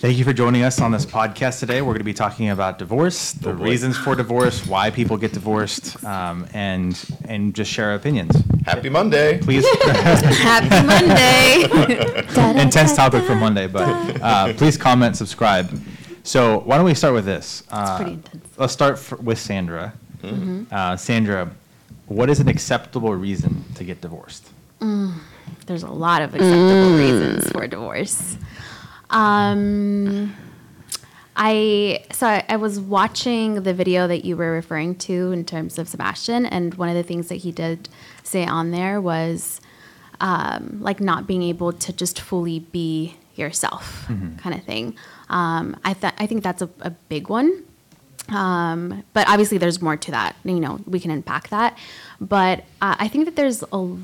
Thank you for joining us on this podcast today. We're going to be talking about divorce, the Oh, reasons for divorce, why people get divorced, um, and and just share our opinions. Happy Monday. Please, Happy Monday. intense topic for Monday, but uh, please comment, subscribe. So why don't we start with this? Uh, pretty intense. Let's start f- with Sandra. Uh, Sandra, what is an acceptable reason to get divorced? There's a lot of acceptable reasons for divorce. Um, I so I, I was watching the video that you were referring to in terms of Sabastian, and one of the things that he did say on there was um, like not being able to just fully be yourself, kind of thing. Um, I th- I think that's a, a big one. Um, but obviously, there's more to that. You know, we can unpack that. But uh, I think that there's a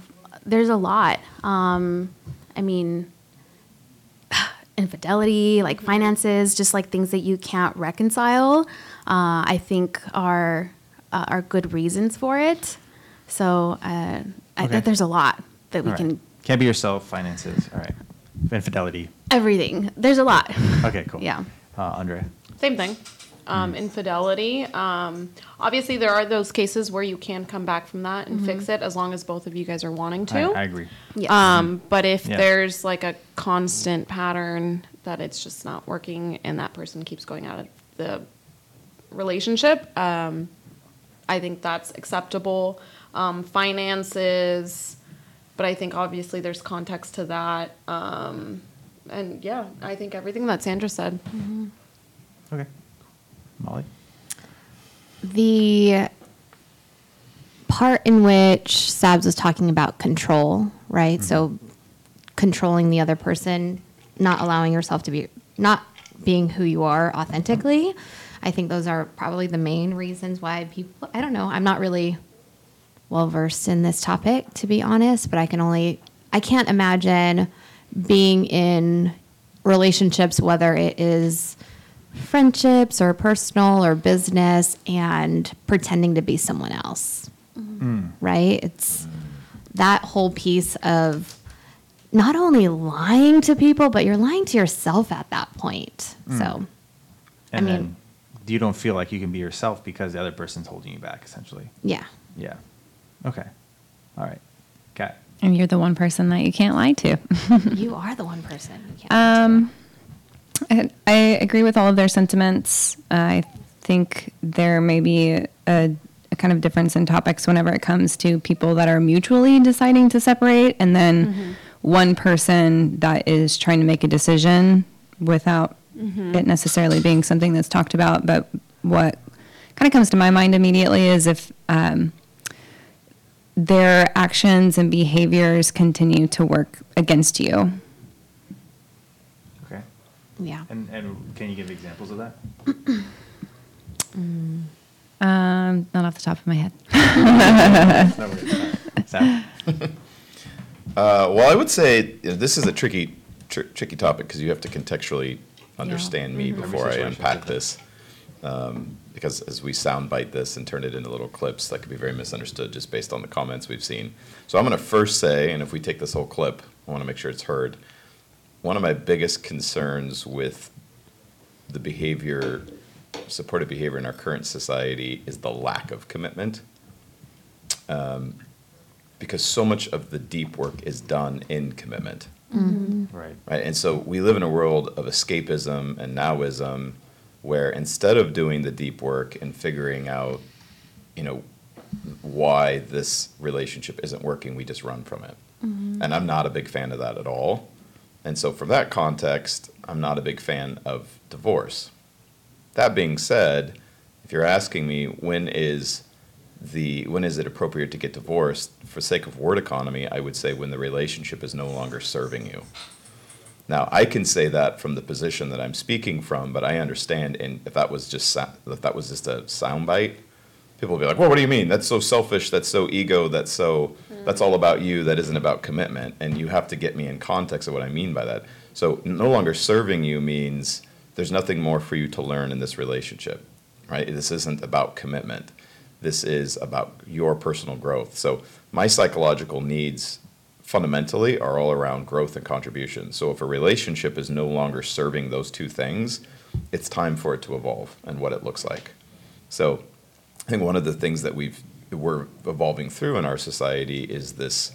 there's a lot. Um, I mean, infidelity, like finances, just like things that you can't reconcile. Uh, I think are uh, are good reasons for it. So uh, I Okay. think there's a lot that we All right. can Can't be yourself, finances, all right. Infidelity. everything. There's a lot. Okay, cool. Yeah. Uh, Andre. Same thing. Um, Infidelity. Um, obviously, there are those cases where you can come back from that and fix it as long as both of you guys are wanting to. I agree. Yes. Um, but if Yeah. there's like a constant pattern that it's just not working and that person keeps going out of the relationship, um, I think that's acceptable. Um, finances, but I think obviously there's context to that. Um, and yeah, I think everything that Sandra said. Okay. Molly? the part in which Sabs was talking about control, right? So mm-hmm. controlling the other person, not allowing yourself to be, not being who you are authentically. I think those are probably the main reasons why people, I don't know, I'm not really well versed in this topic, to be honest, but I can only, I can't imagine being in relationships, whether it is friendships or personal or business, and pretending to be someone else. Right? It's that whole piece of not only lying to people, but you're lying to yourself at that point. So, I mean- then you don't feel like you can be yourself because the other person's holding you back, essentially. yeah. Yeah. Okay. All right. Kat. And you're the one person that you can't lie to. you are the one person. You can't Um, I, I agree with all of their sentiments. I think there may be a, a kind of difference in topics whenever it comes to people that are mutually deciding to separate, and then one person that is trying to make a decision without it necessarily being something that's talked about. But what kind of comes to my mind immediately is if um, their actions and behaviors continue to work against you. Okay. yeah. And, and can you give examples of that? Um, not off the top of my head. No worries. All right. Sam? Uh, well, I would say you know, this is a tricky, tr- tricky topic because you have to contextually understand me before I unpack this. Um, because as we soundbite this and turn it into little clips, that could be very misunderstood just based on the comments we've seen. So I'm going to first say, and if we take this whole clip, I want to make sure it's heard. One of my biggest concerns with the behavior, supportive behavior in our current society is the lack of commitment. Um, because so much of the deep work is done in commitment Right. right? And so we live in a world of escapism and nowism, where instead of doing the deep work and figuring out, you know, why this relationship isn't working, we just run from it. And I'm not a big fan of that at all. And so, from that context, I'm not a big fan of divorce. That being said, if you're asking me when is the when is it appropriate to get divorced for sake of word economy i would say when the relationship is no longer serving you now i can say that from the position that i'm speaking from but i understand and if that was just if that was just a soundbite people will be like well what do you mean that's so selfish that's so ego that's so that's all about you that isn't about commitment and you have to get me in context of what i mean by that so no longer serving you means there's nothing more for you to learn in this relationship right this isn't about commitment this is about your personal growth so my psychological needs fundamentally are all around growth and contribution. So if a relationship is no longer serving those two things, it's time for it to evolve and what it looks like. So I think one of the things that we've we're evolving through in our society is this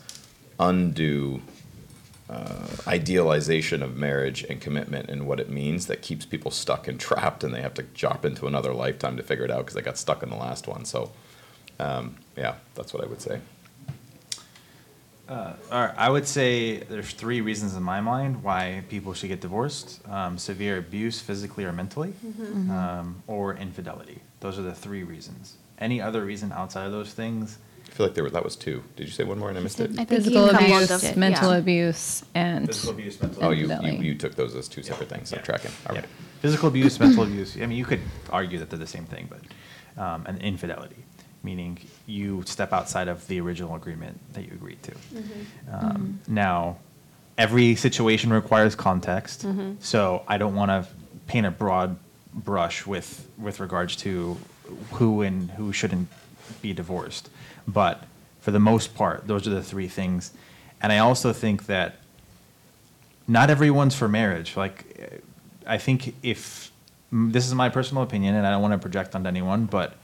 undue uh, idealization of marriage and commitment and what it means that keeps people stuck and trapped, and they have to jump into another lifetime to figure it out because they got stuck in the last one. So, um, yeah, that's what I would say. All right, I would say there's three reasons in my mind why people should get divorced: um, severe abuse, physically or mentally, um, or infidelity. Those are the three reasons. Any other reason outside of those things? I feel like there were, that was two. Did you say one more and I missed it? I think Physical you coupled abuse, them, mental yeah. abuse, and Physical abuse, mental Oh, abuse. you, you, Infidelity. you took those as two separate things. I'm Yeah. tracking. All Yeah. right. Physical abuse, mental abuse. I mean, you could argue that they're the same thing, but um, an infidelity, meaning you step outside of the original agreement that you agreed to. Um, now, every situation requires context, so I don't want to paint a broad brush with with regards to who and who shouldn't be divorced. But for the most part, those are the three things. And I also think that not everyone's for marriage. Like, I think if this is my personal opinion, and I don't want to project onto anyone, but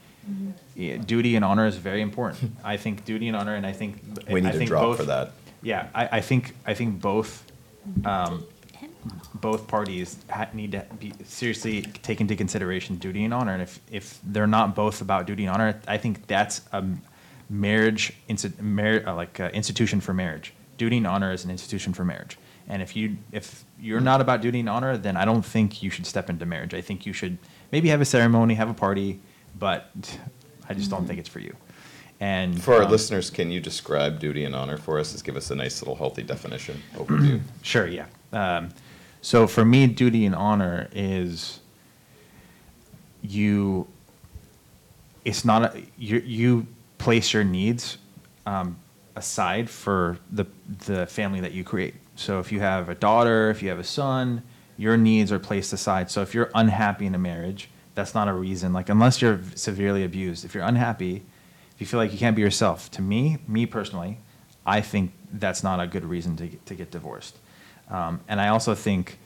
yeah, duty and honor is very important. I think duty and honor, and I think We need I to think drop both- for that. Yeah, I, I think I think both um, both parties ha- need to be seriously take into consideration duty and honor. And if if they're not both about duty and honor, I think that's a marriage, insti- mar- uh, like uh, institution for marriage. Duty and honor is an institution for marriage. And if you if you're not about duty and honor, then I don't think you should step into marriage. I think you should maybe have a ceremony, have a party, but I just don't think it's for you. And For our um, listeners, can you describe duty and honor for us? Just give us a nice little healthy definition overview. Sure, yeah. Um, so for me, duty and honor is you. It's not a, you. You place your needs um, aside for the the family that you create. So if you have a daughter, if you have a son, your needs are placed aside. So if you're unhappy in a marriage, that's not a reason. Like unless you're severely abused, if you're unhappy, if you feel like you can't be yourself, to me, me personally, I think that's not a good reason to to get divorced. Um, and I also think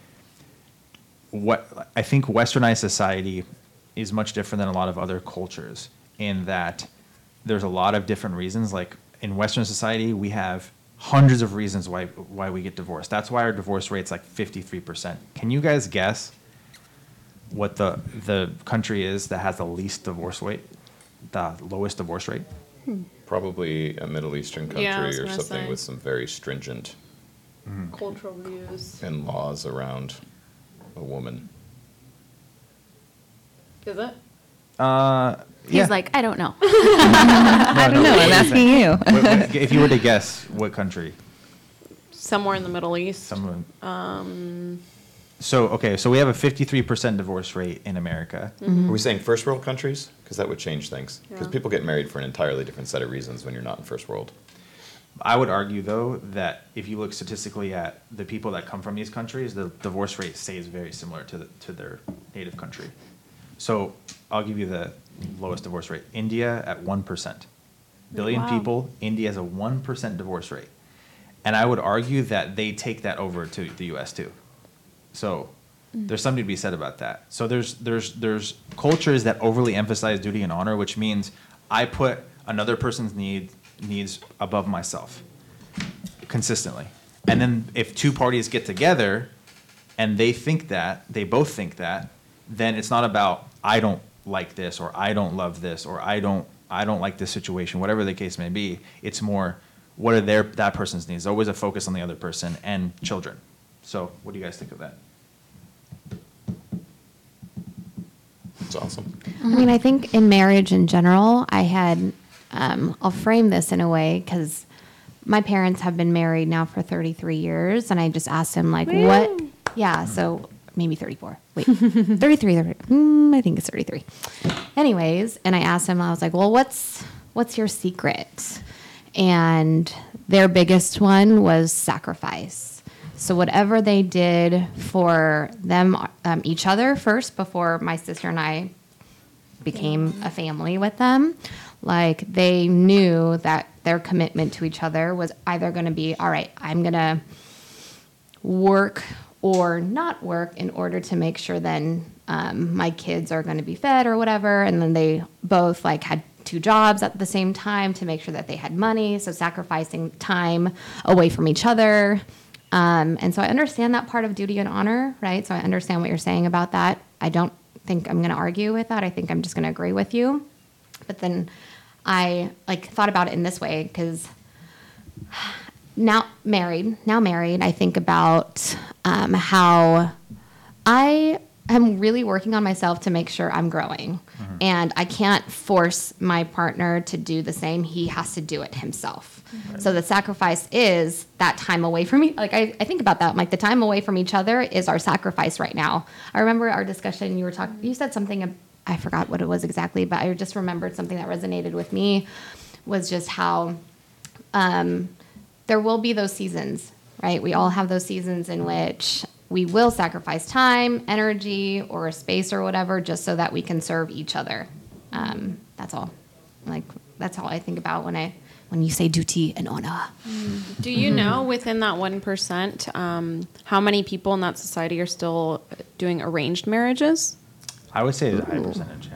what I think Westernized society is much different than a lot of other cultures in that there's a lot of different reasons. Like in Western society, we have hundreds of reasons why why we get divorced. That's why our divorce rate's like 53%. Can you guys guess what the the country is that has the least divorce rate, the lowest divorce rate? Probably a Middle Eastern country Yeah, or something say. with some very stringent Cultural views. and laws around a woman. Is it? Uh, He's yeah. like, I don't know. I don't know. I'm asking you. What- what- if you were to guess, what country? Somewhere in the Middle East. Someone. Um, So okay, so we have a 53% divorce rate in America. Are we saying first world countries? Because that would change things. Because Yeah. people get married for an entirely different set of reasons when you're not in first world. I would argue though that if you look statistically at the people that come from these countries, the divorce rate stays very similar to the, to their native country. So I'll give you the lowest divorce rate. India at 1%. Billion Wow. people, India has a 1% divorce rate. And I would argue that they take that over to the US too. So mm. there's something to be said about that. So there's there's there's cultures that overly emphasize duty and honor, which means I put another person's need needs above myself consistently. And then if two parties get together and they think that, they both think that, then it's not about I don't like this or I don't love this or I don't I don't like this situation, whatever the case may be. It's more what are their that person's needs. Always a focus on the other person and children. So what do you guys think of that? It's awesome. I mean, I think in marriage in general, I had, um, I'll frame this in a way because my parents have been married now for 33 years. And I just asked him, like, what? Yeah, so maybe 34. Wait, 33, 30, mm, I think it's 33. Anyways, and I asked him, I was like, well, what's, what's your secret? And their biggest one was sacrifice. So whatever they did for them, um, each other first, before my sister and I became a family with them, like they knew that their commitment to each other was either going to be, all right, I'm going to work or not work in order to make sure then um, my kids are going to be fed or whatever. And then they both like had two jobs at the same time to make sure that they had money so sacrificing time away from each other. Um, and so i understand that part of duty and honor right? So i understand what you're saying about that. I don't think i'm going to argue with that. I think i'm just going to agree with you. But then i like thought about it in this way because now married, now married, I think about um, how I am really working on myself to make sure I'm growing. And I can't force my partner to do the same. He has to do it himself. So the sacrifice is that time away from me. Like I, I think about that. Like the time away from each other is our sacrifice right now. I remember our discussion. You were talking. You said something. I forgot what it was exactly, but I just remembered something that resonated with me. Was just how um, there will be those seasons, right? We all have those seasons in which we will sacrifice time, energy, or space or whatever just so that we can serve each other. Um, that's all. Like that's all I think about when I when you say duty and honor. Do you know within that one percent um, how many people in that society are still doing arranged marriages? I would say it's a high percentage.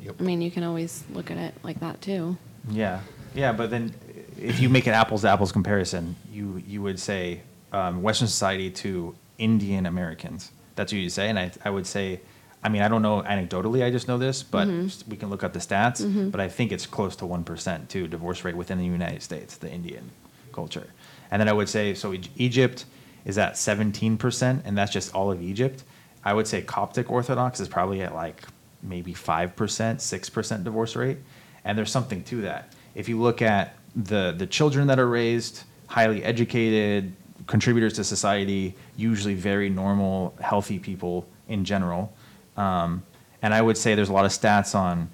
Yeah. I mean, you can always look at it like that too. Yeah, yeah, but then if you make an apples to apples comparison, you you would say um, Western society to Indian Americans. That's what you say, and I I would say, I mean I don't know anecdotally, I just know this, but we can look up the stats. But I think it's close to one percent to divorce rate within the United States, the Indian culture, and then I would say so E- Egypt is at seventeen percent, and that's just all of Egypt. I would say Coptic Orthodox is probably at like maybe five percent, six percent divorce rate, and there's something to that. If you look at the the children that are raised, highly educated, contributors to society, usually very normal, healthy people in general, um, and I would say there's a lot of stats on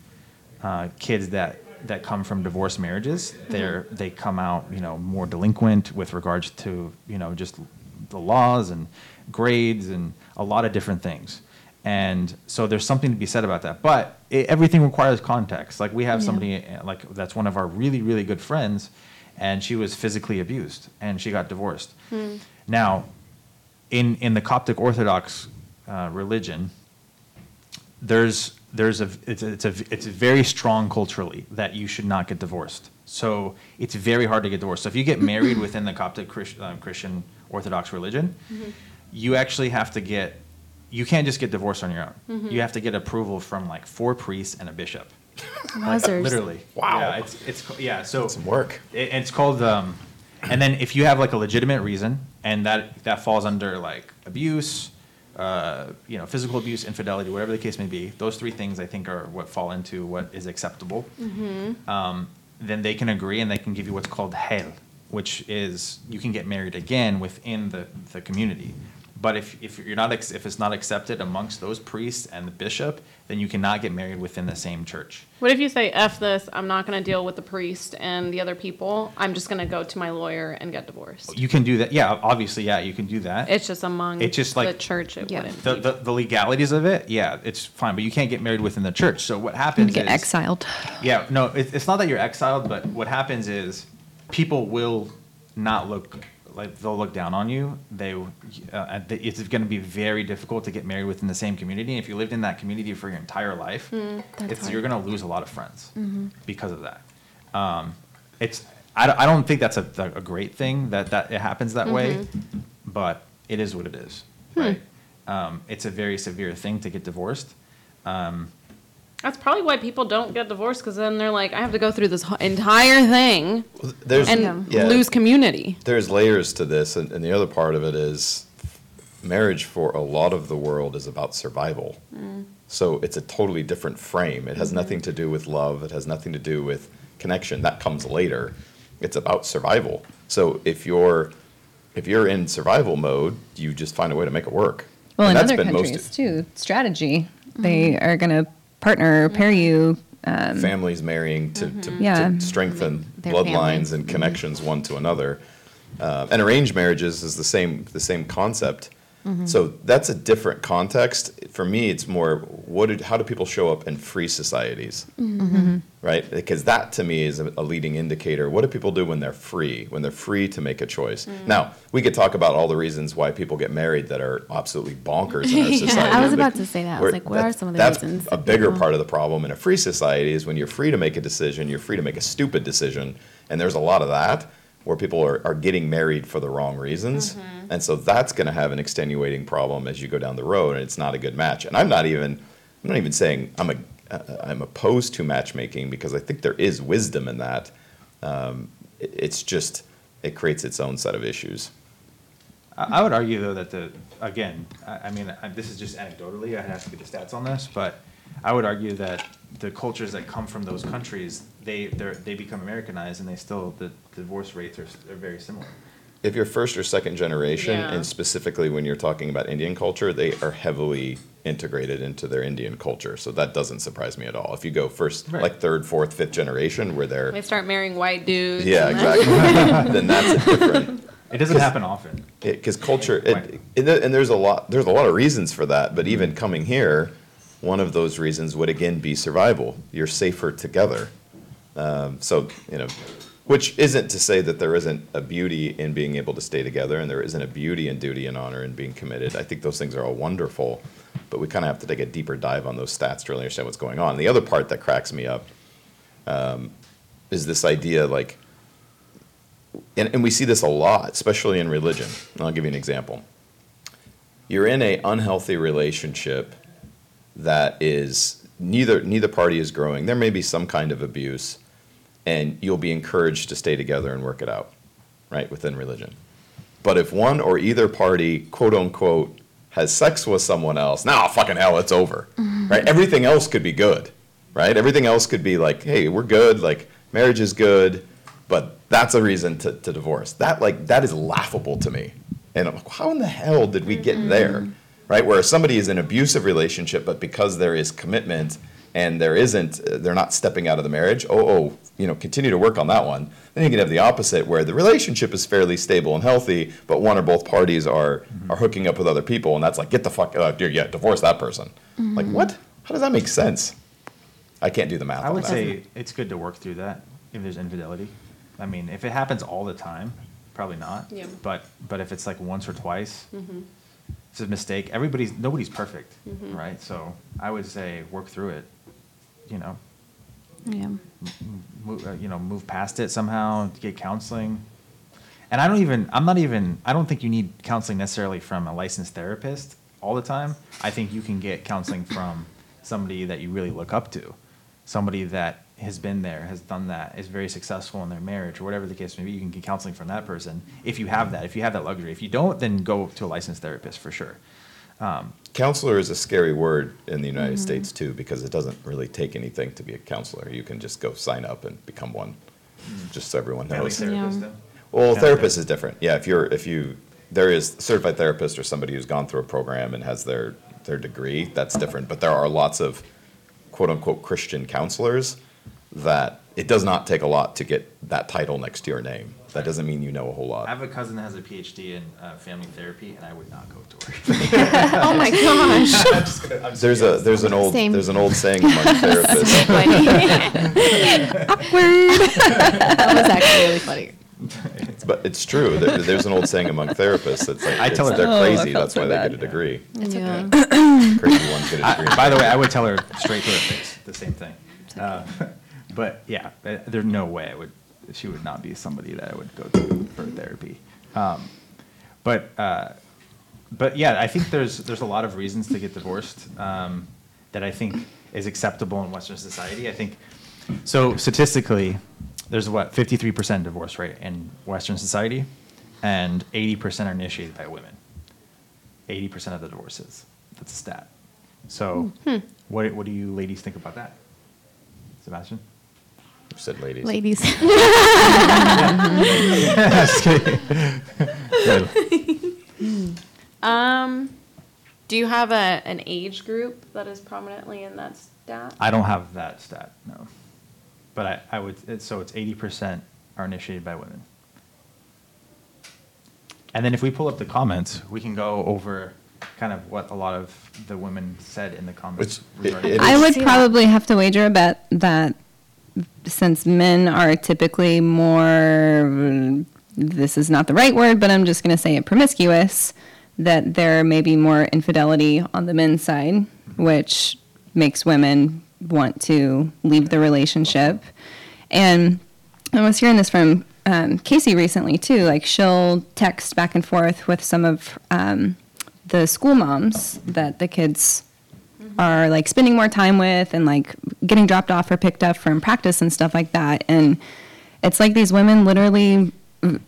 uh, kids that that come from divorced marriages. They're they come out you know more delinquent with regards to you know just the laws and grades and a lot of different things. And so there's something to be said about that. But it, everything requires context. Like we have somebody uh, like that's one of our really really good friends, and she was physically abused and she got divorced. Now, in in the Coptic Orthodox uh, religion, there's there's a it's a, it's a it's very strong culturally that you should not get divorced. So it's very hard to get divorced. So if you get married within the Coptic Christ, uh, Christian Orthodox religion, you actually have to get you can't just get divorced on your own. You have to get approval from like four priests and a bishop. Like, literally. Wow. Yeah, it's it's yeah. So Some work. it, it's called um, and then if you have like a legitimate reason and that that falls under like abuse uh, you know physical abuse infidelity whatever the case may be those three things i think are what fall into what is acceptable um, then they can agree and they can give you what's called hel which is you can get married again within the, the community but if, if you're not ex- if it's not accepted amongst those priests and the bishop then you cannot get married within the same church What if you say, F this, I'm not going to deal with the priest and the other people. I'm just going to go to my lawyer and get divorced. you can do that yeah obviously yeah you can do that It's just among It's just like- the church. It Yeah. wouldn't the, be. the, the legalities of it, yeah, it's fine, but you can't get married within the church. So what happens get is, exiled. yeah, no, it, it's not that you're exiled, but what happens is people will not look like they'll look down on you. They, uh, it's going to be very difficult to get married within the same community. And if you lived in that community for your entire life, it's, you're going to lose a lot of friends because of that. Um, it's I, don't- I don't think that's a, a great thing that that it happens that way, but it is what it is. Right? Um, it's a very severe thing to get divorced. Um, That's probably why people don't get divorced because then they're like, I have to go through this whole entire thing There's and yeah, lose community. There's layers to this, and, and the other part of it is marriage for a lot of the world is about survival. Mm. So it's a totally different frame. It has mm-hmm. nothing to do with love. It has nothing to do with connection. That comes later. It's about survival. So if you're if you're in survival mode, you just find a way to make it work. Well, And in that's other been most- countries too, strategy. They mm-hmm. are going to partner pair you. Um, families marrying to, to, Yeah. to strengthen Their bloodlines families. and connections one to another. Uh, and arranged marriages is the same the same concept. Mm-hmm. So that's a different context. For me, it's more what did, how do people show up in free societies? Mm-hmm. Mm-hmm. Right? Because that to me is a, a leading indicator. What do people do when they're free? When they're free to make a choice? Now, we could talk about all the reasons why people get married that are absolutely bonkers in our Yeah, society. I was about to say that. I was we're- like, what are some of the that's reasons A bigger people- part of the problem in a free society is when you're free to make a decision, you're free to make a stupid decision, and there's a lot of that where people are, are getting married for the wrong reasons. Mm-hmm. And so that's going to have an extenuating problem as you go down the road, and it's not a good match. And I'm not even, I'm not even saying I'm a, uh, I'm opposed to matchmaking because I think there is wisdom in that. Um, it- it's just it creates its own set of issues. I I would argue though that the, again, I, I mean, I- this is just anecdotally, I'd have to get the stats on this, but I would argue that the cultures that come from those countries, they, they're, become Americanized and they still, the divorce rates are, are very similar. if you're first or second generation, Yeah. and specifically when you're talking about Indian culture, they are heavily integrated into their Indian culture. So that doesn't surprise me at all. If you go first, Right. like third, fourth, fifth generation, where they're they're start marrying white dudes. yeah, exactly, then that's a different It doesn't happen often. because culture Right. it, and, and there's a lot there's a lot of reasons for that. But even coming here, one of those reasons would again be survival. You're safer together. Um, so you know, which isn't to say that there isn't a beauty in being able to stay together, and there isn't a beauty in duty and honor and being committed. I think those things are all wonderful, but we kind of have to take a deeper dive on those stats to really understand what's going on. The other part that cracks me up um, is this idea like and, and we see this a lot, especially in religion. And I'll give you an example. You're in a unhealthy relationship that is neither neither party is growing. There may be some kind of abuse, and you'll be encouraged to stay together and work it out, right, within religion. But if one or either party, quote unquote, has sex with someone else, now fucking hell, it's over, right? Everything else could be good, right? Everything else could be like, hey, we're good, like marriage is good, but that's a reason to, to divorce. That like that is laughable to me. And I'm like, how in the hell did we get mm-hmm. there, right? Where somebody is in an abusive relationship, but because there is commitment and there isn't, uh, they're not stepping out of the marriage. Oh, oh, you know, continue to work on that one. Then you can have the opposite, where the relationship is fairly stable and healthy, but one or both parties are are hooking up with other people, and that's like, get the fuck, out uh, dude, yeah, divorce that person. Like, what? How does that make sense? I can't do the math. I on would that. say it's good to work through that if there's infidelity. I mean, if it happens all the time, probably not. Yeah. But but if it's like once or twice, it's a mistake. Everybody's nobody's perfect, right? So I would say work through it. You know, Yeah. move, uh, you know, move past it somehow. Get counseling. And I don't even. I'm not even. I don't think you need counseling necessarily from a licensed therapist all the time. I think you can get counseling from somebody that you really look up to, somebody that has been there, has done that, is very successful in their marriage, or whatever the case may be. You can get counseling from that person if you have that. If you have that luxury. If you don't, then go to a licensed therapist for sure. Um, counselor is a scary word in the United States too, because it doesn't really take anything to be a counselor. You can just go sign up and become one, just so everyone family knows. therapist. Yeah. Well, Yeah. therapist is different. Yeah, if you're if you there is a certified therapist or somebody who's gone through a program and has their their degree, that's different. But there are lots of quote unquote Christian counselors that it does not take a lot to get that title next to your name. That doesn't mean you know a whole lot. I have a cousin that has a PhD in uh, family therapy, and I would not go to her. Oh my gosh. There's a there's an old Same. there's an old saying among therapists. that was actually really funny. But it's true. There, there's an old saying among therapists. It's like I it's- tell her- they're Oh, crazy. felt That's so why they get a degree. yeah. Crazy ones get a degree. I, by the way, I would tell her straight to her face the same thing. Uh, but yeah, th- there's no way I would. She would not be somebody that I would go to for therapy. Um, but uh, but yeah, I think there's there's a lot of reasons to get divorced um, that I think is acceptable in Western society. I think so statistically, there's what 53% divorce rate in Western society, and 80% are initiated by women. 80% of the divorces. That's a stat. So, what, what do you ladies think about that? Sabastian? You said ladies. Ladies. Um, do you have a, an age group that is prominently in that stat? I don't have that stat, no. But I, I would, it- so it's 80% are initiated by women. And then if we pull up the comments, we can go over kind of what a lot of the women said in the comments. Which, it- regarding- it I would See that. probably have to wager a bet that since men are typically more, this is not the right word, but I'm just going to say it promiscuous, that there may be more infidelity on the men's side, which makes women want to leave the relationship. And I was hearing this from um, Casey recently too. Like she'll text back and forth with some of um, the school moms that the kids are like spending more time with and like getting dropped off or picked up from practice and stuff like that. And it's like these women literally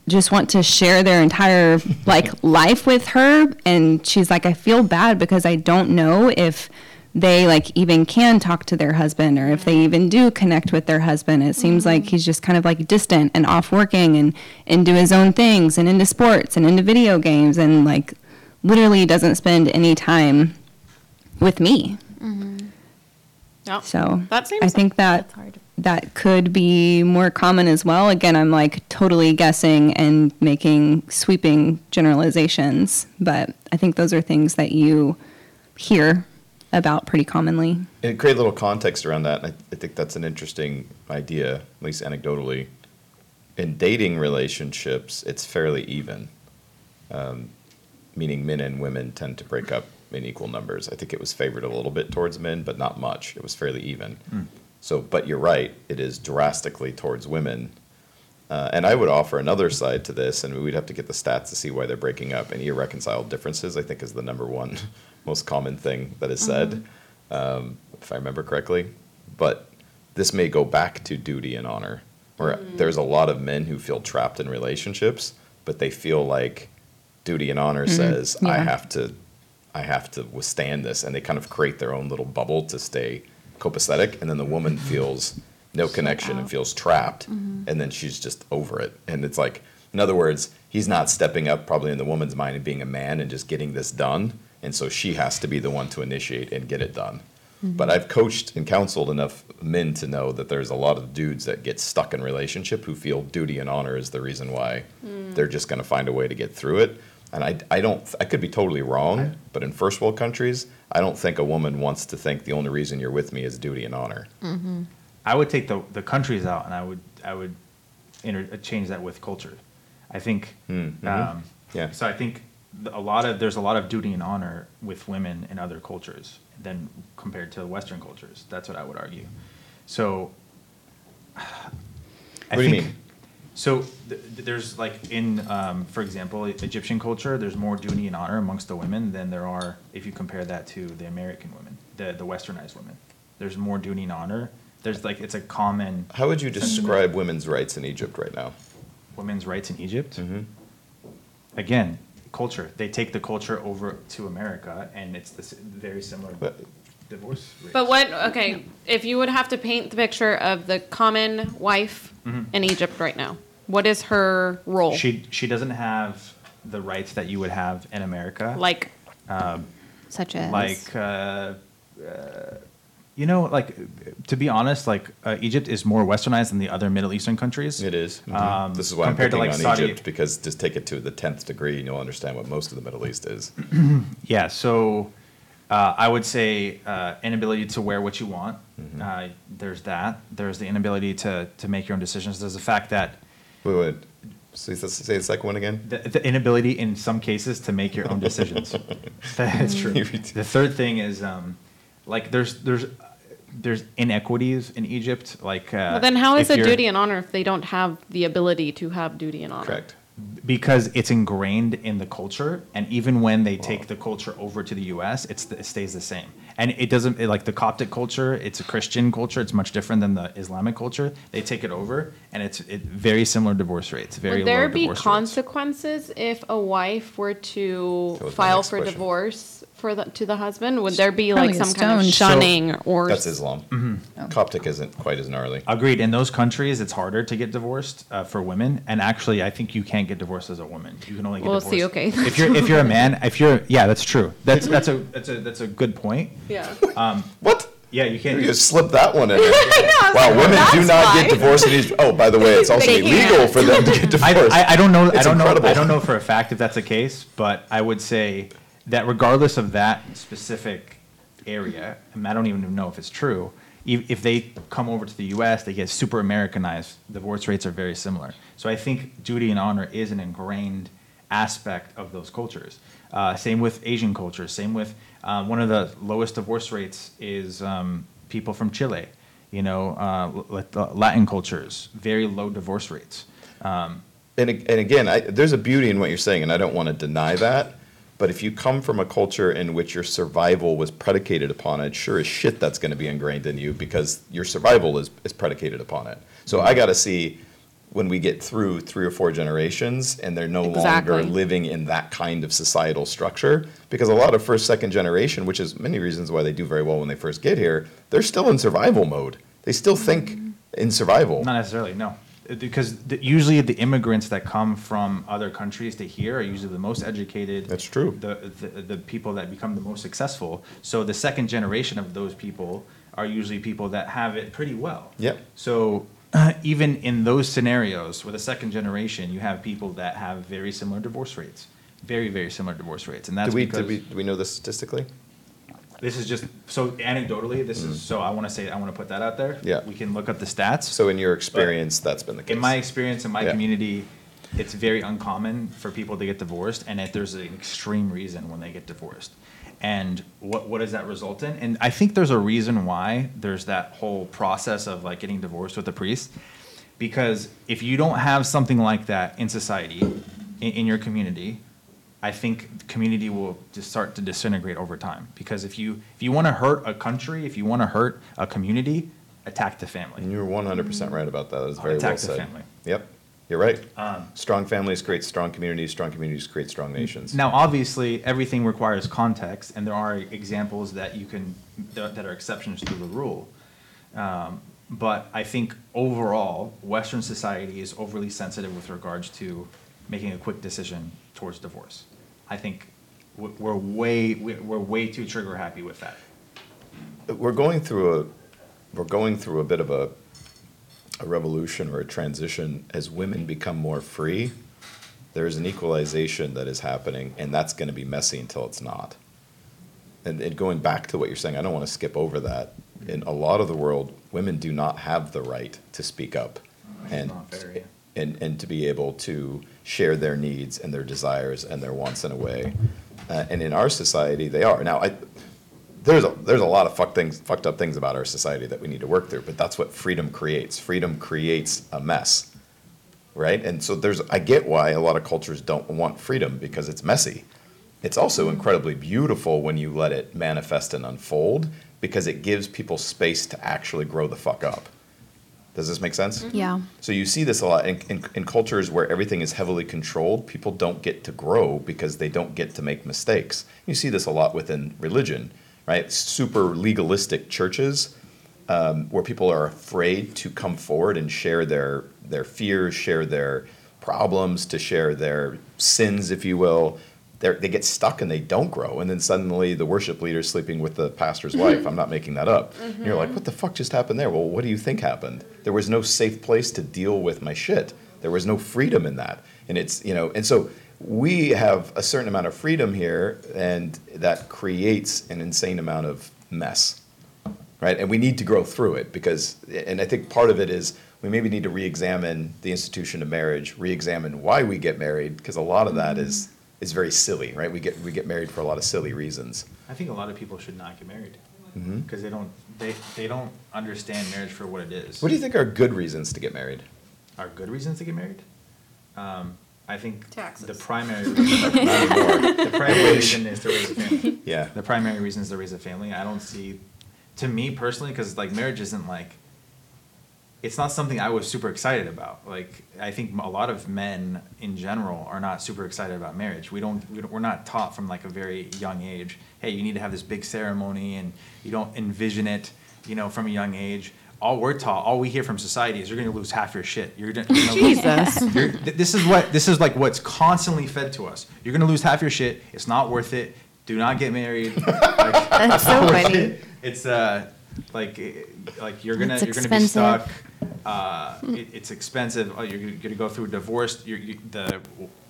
just want to share their entire like life with her and she's like I feel bad because I don't know if they like even can talk to their husband or if they mm-hmm. even do connect with their husband. It seems like mm-hmm. he's just kind of like distant and off working and into his own things and into sports and into video games and like literally doesn't spend any time with me. Yeah. So That seems I think that that could be more common as well. Again, I'm like totally guessing and making sweeping generalizations, but I think those are things that you hear about pretty commonly. and create a little context around that. And I, I think that's an interesting idea, at least anecdotally. In dating relationships, it's fairly even, um, meaning men and women tend to break up in equal numbers. I think it was favored a little bit towards men, but not much. It was fairly even. So, but you're right, it is drastically towards women. Uh, and I would offer another side to this, and we'd have to get the stats to see why they're breaking up. And irreconciled differences, I think, is the number one most common thing that is said, um, if I remember correctly. But this may go back to duty and honor, where there's a lot of men who feel trapped in relationships, but they feel like duty and honor says, I have to, I have to withstand this, and they kind of create their own little bubble to stay copacetic, and then the woman mm-hmm. feels no connection and feels trapped, mm-hmm. and then she's just over it. And it's like, in other words, he's not stepping up, probably in the woman's mind, and being a man and just getting this done, and so she has to be the one to initiate and get it done. Mm-hmm. But I've coached and counseled enough men to know that there's a lot of dudes that get stuck in relationship who feel duty and honor is the reason why mm. they're just going to find a way to get through it. And I, I don't, I could be totally wrong, but in first world countries, I don't think a woman wants to think the only reason you're with me is duty and honor. I would take the, the countries out and I would, I would inter, change that with culture. I think, Mhm. um, Yeah. so I think a lot of, there's a lot of duty and honor with women in other cultures than compared to Western cultures. That's what I would argue. So. I What do you mean? So th- th- there's like in, um, for example, Egyptian culture, there's more duty and honor amongst the women than there are if you compare that to the American women, the the westernized women. There's more duty and honor. There's like it's a common How would you describe women's rights in Egypt right now? women's rights in Egypt. Mm-hmm. Again, culture. They take the culture over to America, and it's this very similar But- divorce rate. But what, okay, if you would have to paint the picture of the common wife in Egypt right now, what is her role? she she doesn't have the rights that you would have in America. Like, Such as like uh, uh, you know like to be honest like uh, egypt is more westernized than the other middle eastern countries It is. Mhm. Um, this is why I'm compared to, picking like, on Saudi- Egypt because just take it to the tenth degree, and you'll understand what most of the Middle East is. yeah so uh, i would say uh, inability to wear what you want Mm-hmm. uh, there's that there's the inability to to make your own decisions there's the fact that Wait, wait. Say, say the second one again. the, the inability in some cases to make your own decisions. That's true. The third thing is um, like there's there's there's inequities in Egypt. Like uh, but then how is if it duty and honor if they don't have the ability to have duty and honor? Correct. because it's ingrained in the culture, and even when they take the culture over to the U.S., it's the, it stays the same. And it doesn't it, like the Coptic culture. It's a Christian culture. It's much different than the Islamic culture. They take it over, and it's it, very similar divorce rates. Very Would there low be divorce rates. consequences if a wife were to That file for question. divorce for the, to the husband? Would there be Probably like a some kind of stone. So- shunning or That's Islam. Mm-hmm. Coptic isn't quite as gnarly. Agreed. In those countries, it's harder to get divorced uh, for women, and actually, I think you can't get divorced as a woman. You can only get We'll divorced. see, okay. If you're if you're a man, if you're yeah, that's true. That's that's a that's a that's a good point. Yeah. Um, What? Yeah, you can't. You just slip that one in. there. Wow, women do not get divorced in these. Oh, by the way, it's also They illegal can't. for them to get I, divorced. I, I don't know. I It's don't know. incredible. I don't know for a fact if that's the case, but I would say that regardless of that specific area, and I don't even know if it's true. If they come over to the U.S., they get super Americanized. Divorce rates are very similar. So I think duty and honor is an ingrained aspect of those cultures. Uh, same with Asian cultures. Same with uh, one of the lowest divorce rates is um, people from Chile. You know, uh, Latin cultures, very low divorce rates. Um, and, and again, I, there's a beauty in what you're saying, and I don't want to deny that. But if you come from a culture in which your survival was predicated upon it, sure as shit that's going to be ingrained in you because your survival is, is predicated upon it. So I got to see when we get through three or four generations and they're no Exactly. longer living in that kind of societal structure. Because a lot of first, second generation, which is many reasons why they do very well when they first get here, they're still in survival mode. They still think mm-hmm. in survival. Not necessarily, no. Because the, usually the immigrants that come from other countries to here are usually the most educated. That's true. The, the, the people that become the most successful. So the second generation of those people are usually people that have it pretty well. Yep. So uh, even in those scenarios with a second generation, you have people that have very similar divorce rates. Very, very similar divorce rates. And that's Did we, because did we, do we know this statistically? This is just, so anecdotally, this is, so I want to say, I want to put that out there. Mm. Yeah. We can look up the stats. So in your experience, that's been the case? In my experience, in my Yeah. community, it's very uncommon for people to get divorced, and if there's an extreme reason when they get divorced. And what what does that result in? And I think there's a reason why there's that whole process of like getting divorced with a priest, because if you don't have something like that in society, in, in your community, I think the community will just start to disintegrate over time. Because if you if you want to hurt a country, if you want to hurt a community, attack the family. And you're one hundred percent right about that. That was very Attack well the said. family. Yep, you're right. Um, Strong families create strong communities. Strong communities create strong nations. Now, obviously, everything requires context, and there are examples that you can that that are exceptions to the rule. Um, but I think overall, Western society is overly sensitive with regards to making a quick decision towards divorce. I think we- we're way we- we're way too trigger happy with that. we're going through a we're going through a bit of a a revolution or a transition as women become more free. There's an equalization that is happening, and that's going to be messy until it's not. And, and going back to what you're saying, I don't want to skip over that. In a lot of the world, women do not have the right to speak up, and not fair, yeah. and and to be able to share their needs and their desires and their wants in a way. Uh, and in our society, they are now. I, there's a, there's a lot of fuck things, fucked up things about our society that we need to work through. But that's what freedom creates. Freedom creates a mess, right? And so there's I get why a lot of cultures don't want freedom because it's messy. It's also incredibly beautiful when you let it manifest and unfold because it gives people space to actually grow the fuck up. Does this make sense? Yeah. So you see this a lot in, in, in cultures where everything is heavily controlled. People don't get to grow because they don't get to make mistakes. You see this a lot within religion, right? Super legalistic churches um, where people are afraid to come forward and share their their fears, share their problems, to share their sins, if you will. They're, they get stuck and they don't grow, and then suddenly the worship leader's sleeping with the pastor's mm-hmm. wife. I'm not making that up. And you're like, what the fuck just happened there? Well, what do you think happened? There was no safe place to deal with my shit. There was no freedom in that, and it's you know, and so we have a certain amount of freedom here, and that creates an insane amount of mess right? And we need to grow through it because, and I think part of it is we maybe need to re-examine the institution of marriage, re-examine why we get married, because a lot of that is mm-hmm. Is very silly, right? We get we get married for a lot of silly reasons. I think a lot of people should not get married Mm-hmm. because they don't they they don't understand marriage for what it is. What do you think are good reasons to get married? are good reasons to get married? Um, I think Taxes. the primary reason, the primary reason is to raise a family. Yeah. The primary reason is to raise a family. I don't see, to me personally, because like marriage isn't like, it's not something I was super excited about. Like I think a lot of men in general are not super excited about marriage. We don't, we don't we're not taught from like a very young age. Hey, you need to have this big ceremony, and you don't envision it, you know, from a young age. All we're taught, all we hear from society is you're going to lose half your shit. You're gonna, lose- Jesus. you're, th- this is what this is like. What's constantly fed to us. You're gonna lose half your shit. It's not worth it. Do not get married. Like, That's so funny. it. It's uh, Like, eh, like you're gonna It's you're gonna be expensive. stuck. Uh, it, it's expensive. Oh, you're gonna go through a divorce. You're, you, the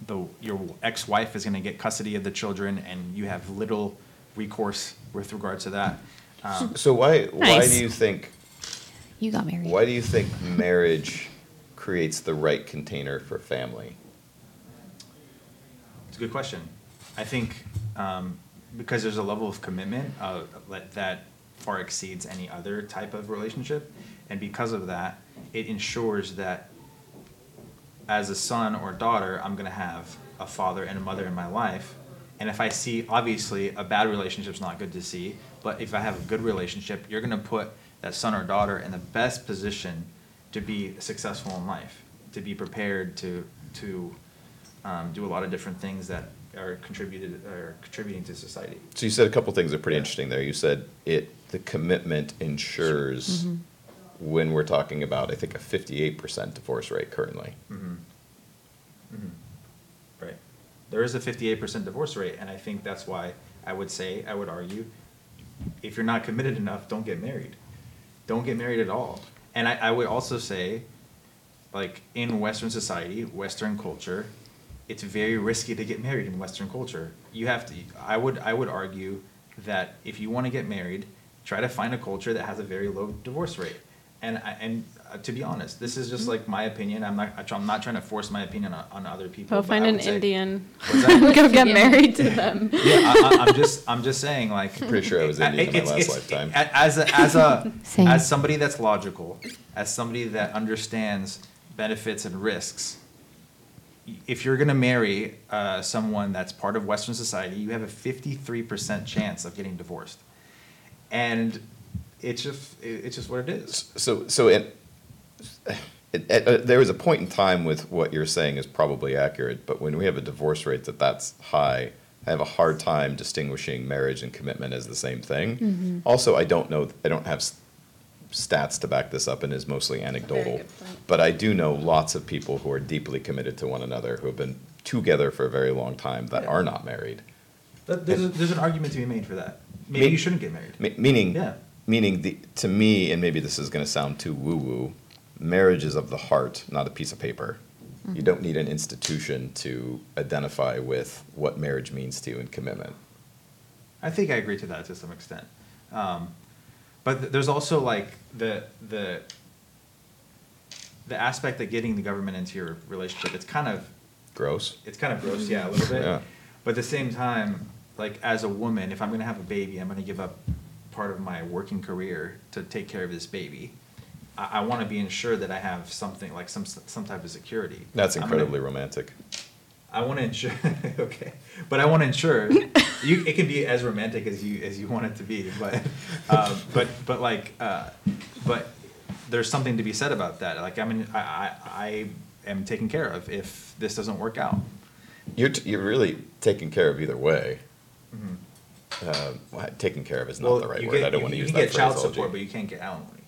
the your ex-wife is gonna get custody of the children, and you have little recourse with regards to that. Um, So why, why Nice. do you think, You got married. why do you think marriage creates the right container for family? It's a good question. I think um, because there's a level of commitment uh, that- that far exceeds any other type of relationship, and because of that, it ensures that as a son or daughter, I'm gonna have a father and a mother in my life. And if I see, obviously, a bad relationship is not good to see, but if I have a good relationship, you're gonna put that son or daughter in the best position to be successful in life, to be prepared to to um, do a lot of different things that are contributed are contributing to society. So you said a couple things that are pretty interesting there. You said it, the commitment ensures Mm-hmm. when we're talking about, I think, a fifty-eight percent divorce rate currently. Right. There is a fifty-eight percent divorce rate, and I think that's why I would say, I would argue, if you're not committed enough, don't get married. Don't get married at all. And I, I would also say, like, in Western society, Western culture, it's very risky to get married in Western culture. You have to, I would, I would argue that if you want to get married, try to find a culture that has a very low divorce rate. And, I- and uh, to be honest, this is just like my opinion. I'm not, I'm not trying to force my opinion on, on other people. Go find an say- Indian. What's? Go get married to them. Yeah, I, I, I'm just, I'm just saying, like. Pretty sure I was Indian in my last lifetime. a- As a, as a, Same. as somebody that's logical, as somebody that understands benefits and risks, if you're gonna marry, uh, someone that's part of Western society, you have a fifty-three percent chance of getting divorced. And it's just, it's just what it is. So, so it, it, it, uh, there was a point in time with what you're saying is probably accurate, but when we have a divorce rate that that's high, I have a hard time distinguishing marriage and commitment as the same thing. Also, I don't know, I don't have stats to back this up and is mostly anecdotal. But I do know lots of people who are deeply committed to one another, who have been together for a very long time that Yeah. are not married. But There's, a- there's an argument to be made for that. Maybe Me- you shouldn't get married. Me- Meaning, Yeah. meaning the, to me, and maybe this is going to sound too woo-woo, marriage is of the heart, not a piece of paper. You don't need an institution to identify with what marriage means to you and commitment. I think I agree to that to some extent. Um, but th- there's also like the the the aspect of getting the government into your relationship. It's kind of Gross. it's kind of gross, yeah, a little bit. Yeah. But at the same time, like as a woman, if I'm gonna have a baby, I'm gonna give up part of my working career to take care of this baby. I, I want to be ensured that I have something like some some type of security. That's I'm gonna- incredibly romantic. I want to ensure, okay, but I want to ensure you. It can be as romantic as you as you want it to be, but um, but but like uh, but there's something to be said about that. Like I mean, I, I I am taken care of if this doesn't work out. You're, t- you're really taken care of either way. Uh, well, taken care of is not Well, the right you word. get- I don't you- want to you use can that get child support, but you can't get alimony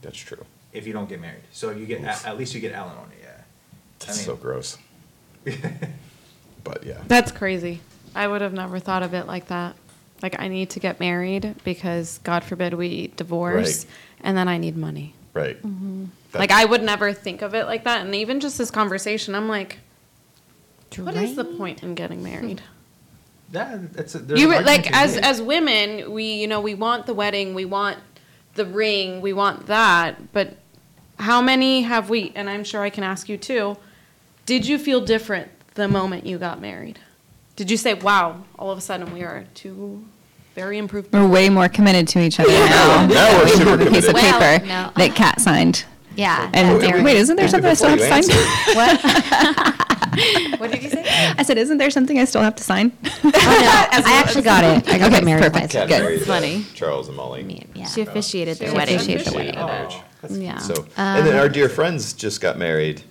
That's true. if you don't get married. So you get Oof. at, at least you get alimony. Yeah. That's mean- so gross. But yeah. That's crazy. I would have never thought of it like that. Like I need to get married because God forbid we divorce Right. and then I need money. Right. That- Mm-hmm. like I would never think of it like that. And even just this conversation, I'm like, what is the point in getting married? That that's a, you were- like as as women, we you know we want the wedding, we want the ring, we want that, but how many have we? And I'm sure I can ask you too. Did you feel different the moment you got married? Did you say, "Wow, all of a sudden we are two very improved"? We're way more committed to each other now. Now we're super have a piece of committed. Well, paper no. that Kat signed. Yeah. And wait, wait, isn't there something I still Before have to sign? answer, What did you say? I said, isn't there something I still have to sign? Oh, no, I actually got it. I got Okay, married perfect. Good. married, funny. Charles and Molly. Yeah. She officiated their She wedding. officiated the wedding. Oh, the marriage. Yeah. So, um, and then our dear friends just got married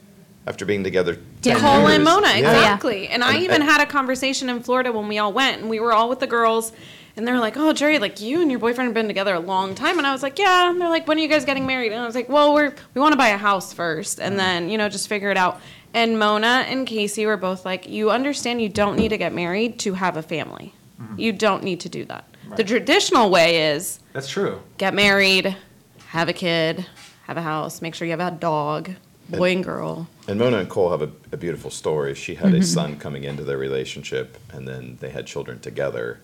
after being together. 10 Cole and years. Mona, Yeah. exactly. And I even and- had a conversation in Florida when we all went, and we were all with the girls, and they're like, "Oh, Jerry, like you and your boyfriend have been together a long time." And I was like, "Yeah." And they're like, "When are you guys getting married?" And I was like, "Well, we're we want to buy a house first, and mm. then you know just figure it out." And Mona and Casey were both like, "You understand? You don't need to get married to have a family. Mm-hmm. You don't need to do that." The traditional way is That's true. get married, have a kid, have a house, make sure you have a dog, boy and girl. And Mona and Cole have a, a beautiful story. She had a mm-hmm. son coming into their relationship, and then they had children together,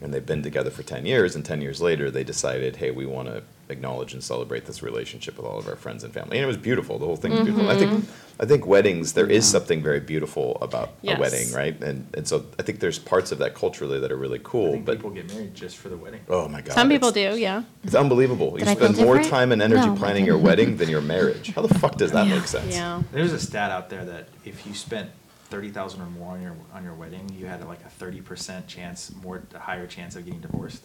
and they've been together for 10 years. And 10 years later, they decided, hey, we want to acknowledge and celebrate this relationship with all of our friends and family. And it was beautiful. The whole thing was beautiful. I think, mm-hmm. I think weddings, there is something very beautiful about Yes. a wedding, right? And, and so I think there's parts of that culturally that are really I cool. think But people get married just for the wedding. oh my God. Some people do, yeah. It's unbelievable. You Did I spend more time and energy No, planning your wedding than your marriage. How the fuck does that make sense? Yeah. There's a stat out there that if you spent thirty thousand or more on your on your wedding, you had like a thirty percent chance, more a higher chance of getting divorced.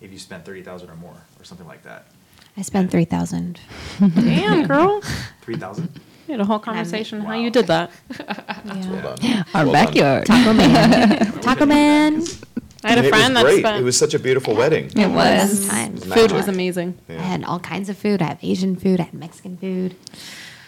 If you spent thirty thousand or more, or something like that. I spent three thousand. Damn, girl. Three thousand. We had a whole conversation how Wow. you did that. Well done. Our Well done. backyard. Taco Man. Taco Man. I had And a it was friend that great. spent. It was such a beautiful wedding. It was. Fine. was food was amazing. I had all kinds of food. I have Asian food. I had Mexican food.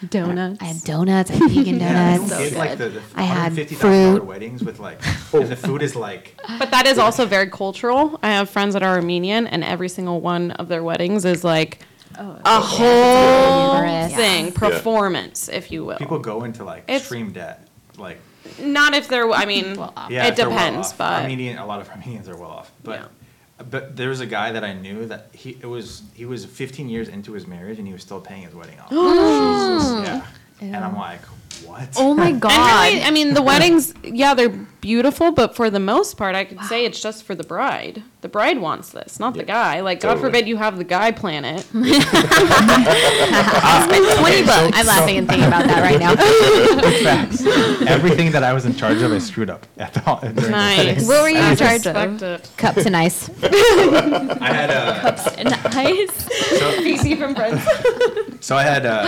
Donuts. I had donuts. I had vegan Yeah, donuts. it's like the, the I had $150,000 fruit. weddings with like, and the food is like, But that is also very cultural. I have friends that are Armenian, and every single one of their weddings is like a whole glamorous. thing, performance, if you will. people go into like It's- extreme debt. Like, Not if they're. I mean, yeah, it if they're well depends, off. but Armenian, a lot of Armenians are well off. But, but there was a guy that I knew that he it was he was 15 years into his marriage and he was still paying his wedding off. yeah, and I'm like, what? Oh my god. And really, I mean, the weddings, yeah, they're beautiful, but for the most part, I could say it's just for the bride. The bride wants this, not the guy. Like, God forbid you have the guy plan it. Twenty bucks. I'm laughing and thinking about that right now. Facts. Everything that I was in charge of, I screwed up at the during the Nice. What were you in charge of? it. Cups and ice. I had uh, Nice. PC from Friends. so I had uh,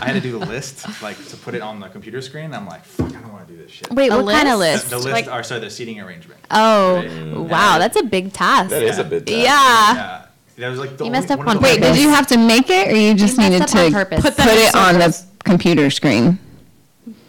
I had to do the list like to put it on the computer screen. I'm like, fuck, I don't want to do this shit. Wait, A what kind of list? list? the list, like- are sorry, the seating arrangement. Oh, Right. wow, that's a big task. That is a bit. tough. Yeah. Yeah, that was like the You only, messed up one of on the Wait, did you have to make it, or you just messed needed up on to purpose. put, Put them in it on the computer screen?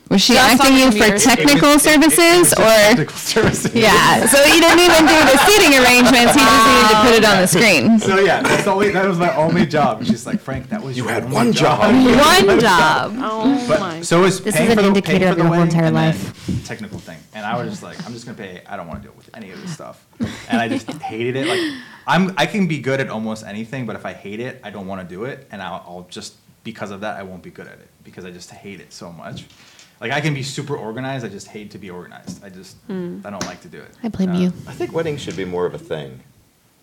Was she Just on asking the you for computer technical It was- it- it- it was services, or technical services? yeah? So he didn't even do the seating arrangements. He just needed to put it on the screen. So yeah, that's the only, that was my only job. She's like, Frank, that was You your had only one job. One job. Oh But my. so it was This paying is for an the, indicator for of the your whole wedding entire and then life. Technical thing, and I was just like, I'm just gonna pay. I don't want to deal with any of this stuff, and I just hated it. Like, I'm I can be good at almost anything, but if I hate it, I don't want to do it, and I'll, I'll just because of that, I won't be good at it because I just hate it so much. Like I can be super organized, I just hate to be organized. I just I don't like to do it. I blame Uh, you. I think weddings should be more of a thing.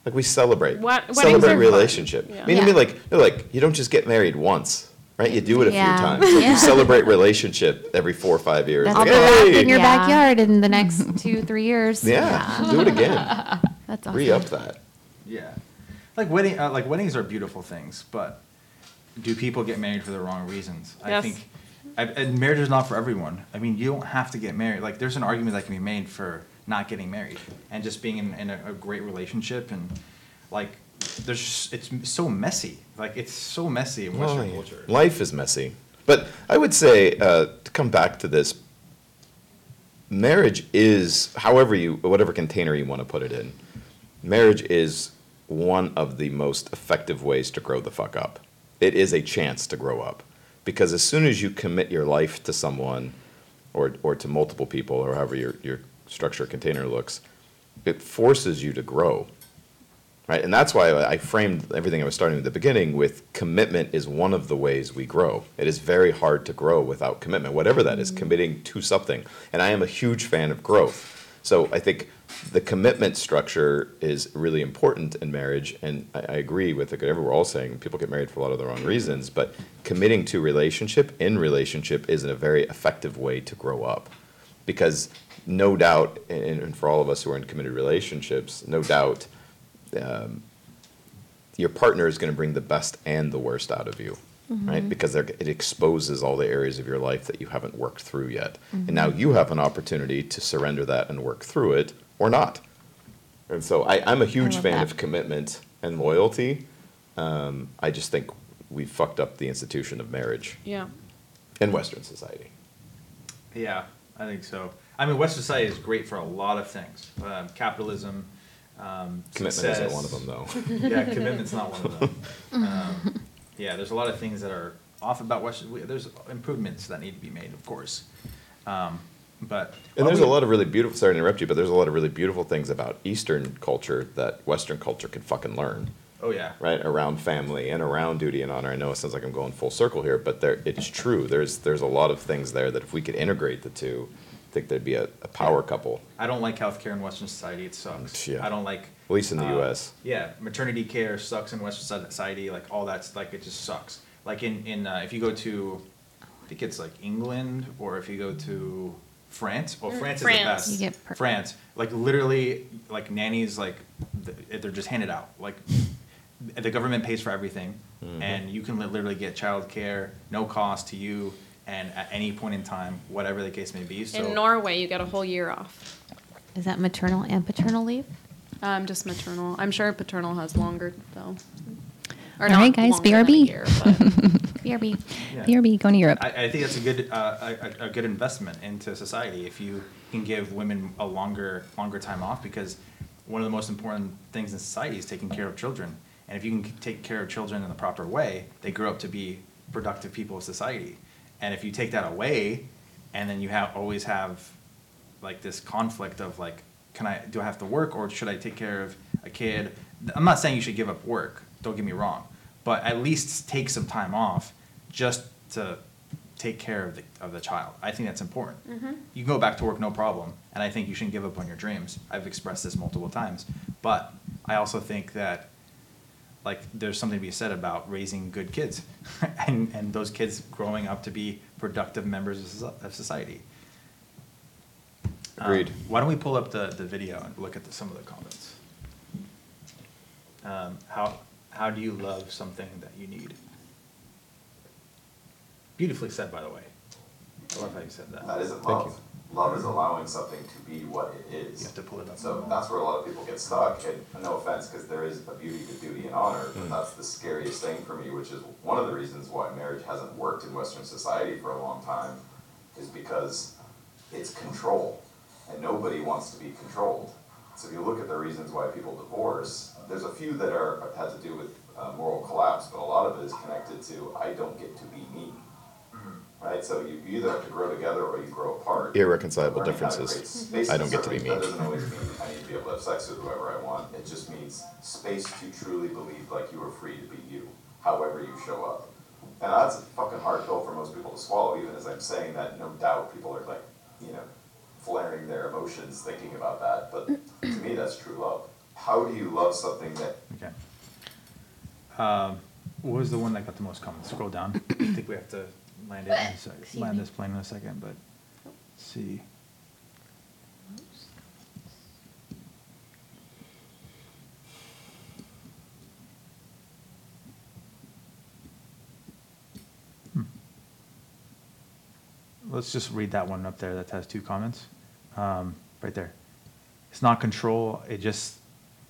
Like we celebrate. What- celebrate relationship. Yeah. I mean, I mean, Yeah. like, no, like you don't just get married once, right? You do it a Yeah. few times. Like, Yeah. You celebrate relationship every four or five years. That's Like, the wrap hey! in your Yeah. backyard in the next two, three years. yeah, do it again. That's awesome. Re up that. Yeah, like wedding, uh, like weddings are beautiful things, but do people get married for the wrong reasons? I think, I, and marriage is not for everyone. I mean, you don't have to get married. Like, there's an argument that can be made for not getting married and just being in, in a, a great relationship and like, there's just, it's so messy. Like, it's so messy in Western Well, culture. Life is messy. But I would say, uh, to come back to this, marriage is, however you, whatever container you want to put it in, marriage is one of the most effective ways to grow the fuck up. It is a chance to grow up. Because as soon as you commit your life to someone, or, or to multiple people, or however your, your structure container looks, it forces you to grow right? And that's why I framed everything I was starting at the beginning with commitment is one of the ways we grow. It is very hard to grow without commitment, whatever that is, committing to something. And I am a huge fan of growth. So I think the commitment structure is really important in marriage, and I, I agree with what we're all saying. People get married for a lot of the wrong reasons, but committing to relationship in relationship is a very effective way to grow up because no doubt, and, and for all of us who are in committed relationships, no doubt, um, your partner is going to bring the best and the worst out of you, right? Because it exposes all the areas of your life that you haven't worked through yet, and now you have an opportunity to surrender that and work through it, or not. And so I, I'm a huge love fan that. of commitment and loyalty. Um, I just think we fucked up the institution of marriage yeah. in Western society. Yeah, I think so. I mean, Western society is great for a lot of things. Um, capitalism, Um, Commitment isn't one of them, though. yeah, commitment's not one of them. Um, yeah, there's a lot of things that are off about Western. we- There's improvements that need to be made, of course. Um, but And there's a lot of really beautiful, sorry to interrupt you, but there's a lot of really beautiful things about Eastern culture that Western culture could fucking learn, Oh yeah, right? Around family and around duty and honor. I know it sounds like I'm going full circle here, but there, it's true. There's, there's a lot of things there that if we could integrate the two, I think there'd be a, a power couple. I don't like healthcare in Western society. It sucks. Yeah. I don't like. At least in the uh, US. Yeah, maternity care sucks in Western society. Like all that's like it just sucks. Like in in uh, if you go to, I think it's like England or if you go to France. Well, France, is the best. You get per- France, like literally, like nannies, like th- they're just handed out. Like the government pays for everything, Mm-hmm. and you can literally get childcare, no cost to you, and at any point in time, whatever the case may be. So In Norway, you get a whole year off. Is that maternal and paternal leave? Um, just maternal. I'm sure paternal has longer though. Or All not right, guys, longer BRB. year, BRB. Yeah. BRB, going to Europe. I, I think that's a good, uh, a, a- a good investment into society if you can give women a longer, longer time off because one of the most important things in society is taking care of children. And if you can take care of children in the proper way, they grow up to be productive people of society. And if you take that away, and then you have always have like this conflict of like, can I do I have to work or should I take care of a kid? I'm not saying you should give up work. Don't get me wrong, but at least take some time off just to take care of the of the child. I think that's important. You can go back to work no problem, and I think you shouldn't give up on your dreams. I've expressed this multiple times, but I also think that like there's something to be said about raising good kids and and those kids growing up to be productive members of soci- of society. Um, Agreed. Why don't we pull up the, the video and look at the, some of the comments? Um, how, how do you love something that you need? Beautifully said, by the way. I love how you said that. That isn't Thank love. Love is allowing something to be what it is. You have to pull it up. So that's where a lot of people get stuck, and no offense, because there is a beauty to duty and honor, Mm. but that's the scariest thing for me, which is one of the reasons why marriage hasn't worked in Western society for a long time, is because it's control, and nobody wants to be controlled. So if you look at the reasons why people divorce, there's a few that are, have to do with uh, moral collapse, but a lot of it is connected to, I don't get to be me. Right, so you you either have to grow together or you grow apart. Irreconcilable Learning differences. create space I don't get to be me. That doesn't always mean I need to be able to have sex with whoever I want, it just means space to truly believe like you are free to be you, however you show up. And that's a fucking hard pill for most people to swallow, even as I'm saying that, no doubt people are like, you know, flaring their emotions thinking about that, but to me, that's true love. How do you love something that Okay. Um, what was the one that got the most comments? Scroll down. I think we have to land it in a second, Excuse land me. this plane in a second, but, let's see. Hmm. Let's just read that one up there that has two comments, um, right there. It's not control, it just,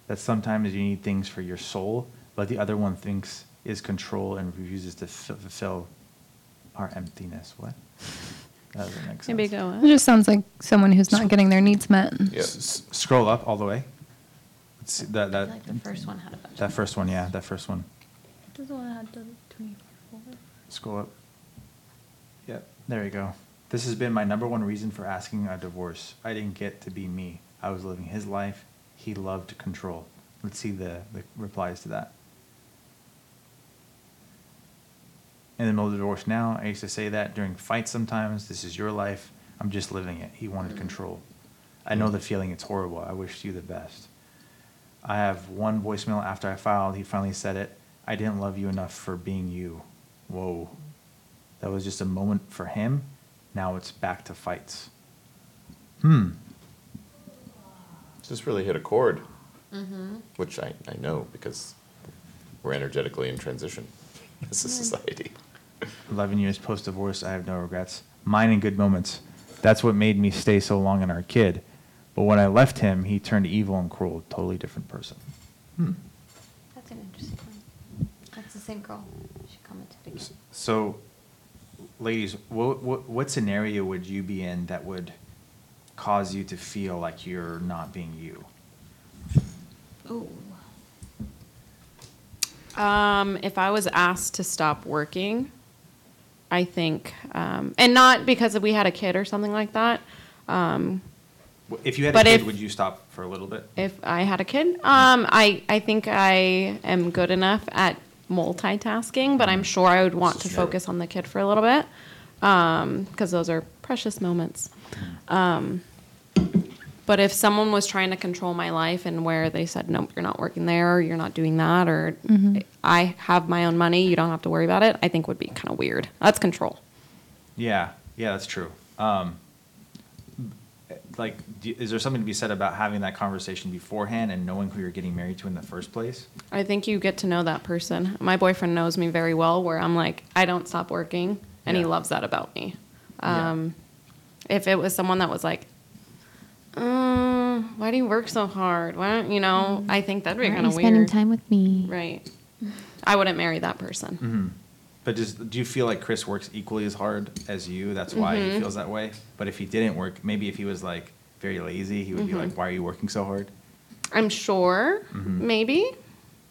that sometimes you need things for your soul, but the other one thinks is control and refuses to f- fulfill our emptiness. What? That doesn't make sense. Maybe go. It just sounds like someone who's not getting their needs met. Yeah. S- s- Scroll up all the way. Let's see, that, I that, feel like the first one had a bunch. that of first one, yeah, that first one. This one had the 24. Scroll up. Yep, there you go. This has been my number one reason for asking a divorce. I didn't get to be me. I was living his life. He loved control. Let's see the, the replies to that. In the middle of the divorce now, I used to say that during fights sometimes. This is your life. I'm just living it. He wanted control. I know the feeling. It's horrible. I wish you the best. I have one voicemail after I filed. He finally said it. I didn't love you enough for being you. Whoa. That was just a moment for him. Now it's back to fights. Hmm. Just really hit a chord, which I, I know because we're energetically in transition as a society. 11 years post divorce, I have no regrets. Mine in good moments. That's what made me stay so long in our kid. But when I left him, he turned evil and cruel, totally different person. Hmm. That's an interesting one. That's the same girl. She commented again. So, ladies, what, what, what scenario would you be in that would cause you to feel like you're not being you? Um, if I was asked to stop working, I think, um, and not because we had a kid or something like that. Um, If you had a But kid, if- would you stop for a little bit? if I had a kid, um, I, I think I am good enough at multitasking, but I'm sure I would want to Sure. focus on the kid for a little bit. Um, cause those are precious moments. Um, but if someone was trying to control my life and where they said, nope, you're not working there, or you're not doing that, or I have my own money, you don't have to worry about it, I think would be kind of weird. That's control. Yeah, yeah, that's true. Um, like, do, is there something to be said about having that conversation beforehand and knowing who you're getting married to in the first place? I think you get to know that person. My boyfriend knows me very well, where I'm like, I don't stop working, and he loves that about me. Yeah. If it was someone that was like, uh, why do you work so hard? Why don't you know? I think that'd be Why kind aren't of you spending time with me? Right. I wouldn't marry that person. Mm-hmm. But does, do you feel like Chris works equally as hard as you? That's why Mm-hmm. he feels that way? But if he didn't work, maybe if he was like very lazy, he would be Mm-hmm. like, why are you working so hard? I'm sure, Mm-hmm. maybe.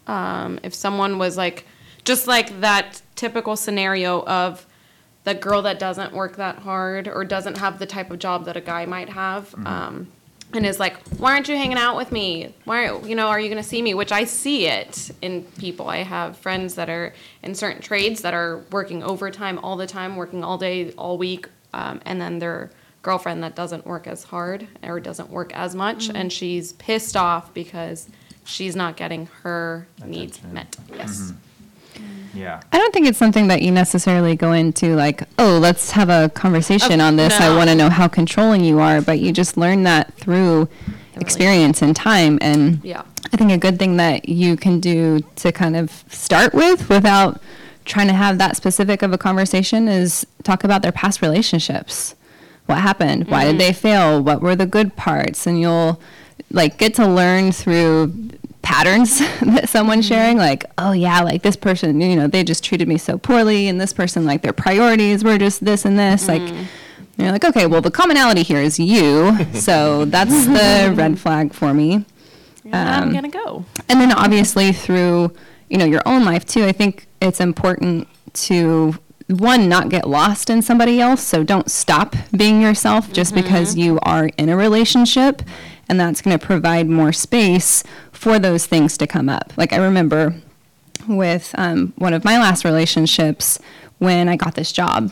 Um, if someone was like, just like that typical scenario of the girl that doesn't work that hard or doesn't have the type of job that a guy might have, Mm-hmm. um, and is like, why aren't you hanging out with me? Why, you know, are you going to see me? Which I see it in people. I have friends that are in certain trades that are working overtime all the time, working all day, all week, um, and then their girlfriend that doesn't work as hard or doesn't work as much, and she's pissed off because she's not getting her needs met. Yes. Mm. Yeah. I don't think it's something that you necessarily go into like, oh, let's have a conversation Of- on this. I want to know how controlling you are, but you just learn that through experience and time. And Yeah. I think a good thing that you can do to kind of start with without trying to have that specific of a conversation is talk about their past relationships. What happened? Why did mm. they fail? What were the good parts? And you'll like get to learn through patterns that someone's mm-hmm. sharing like oh yeah like this person you know they just treated me so poorly and this person like their priorities were just this and this like mm-hmm. you're like okay well the commonality here is you so that's the red flag for me. I'm Um, gonna go. and then obviously through you know your own life too i think it's important to one not get lost in somebody else so don't stop being yourself just because mm-hmm. you are in a relationship and that's going to provide more space for those things to come up like i remember with um, one of my last relationships when i got this job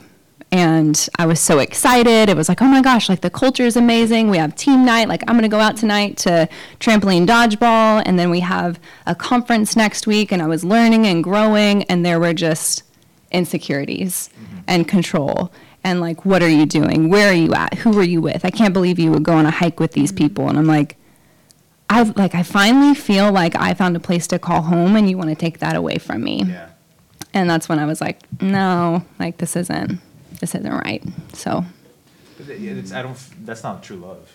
and I was so excited. It was like, oh my gosh, like the culture is amazing. We have team night. Like, I'm going to go out tonight to trampoline dodgeball. And then we have a conference next week. And I was learning and growing. And there were just insecurities and control. And like, what are you doing? Where are you at? Who are you with? I can't believe you would go on a hike with these people. And I'm like, I like, I finally feel like I found a place to call home. And you want to take that away from me. Yeah. And that's when I was like, no, like, this isn't, this isn't right. So. It's, I don't, that's not true love.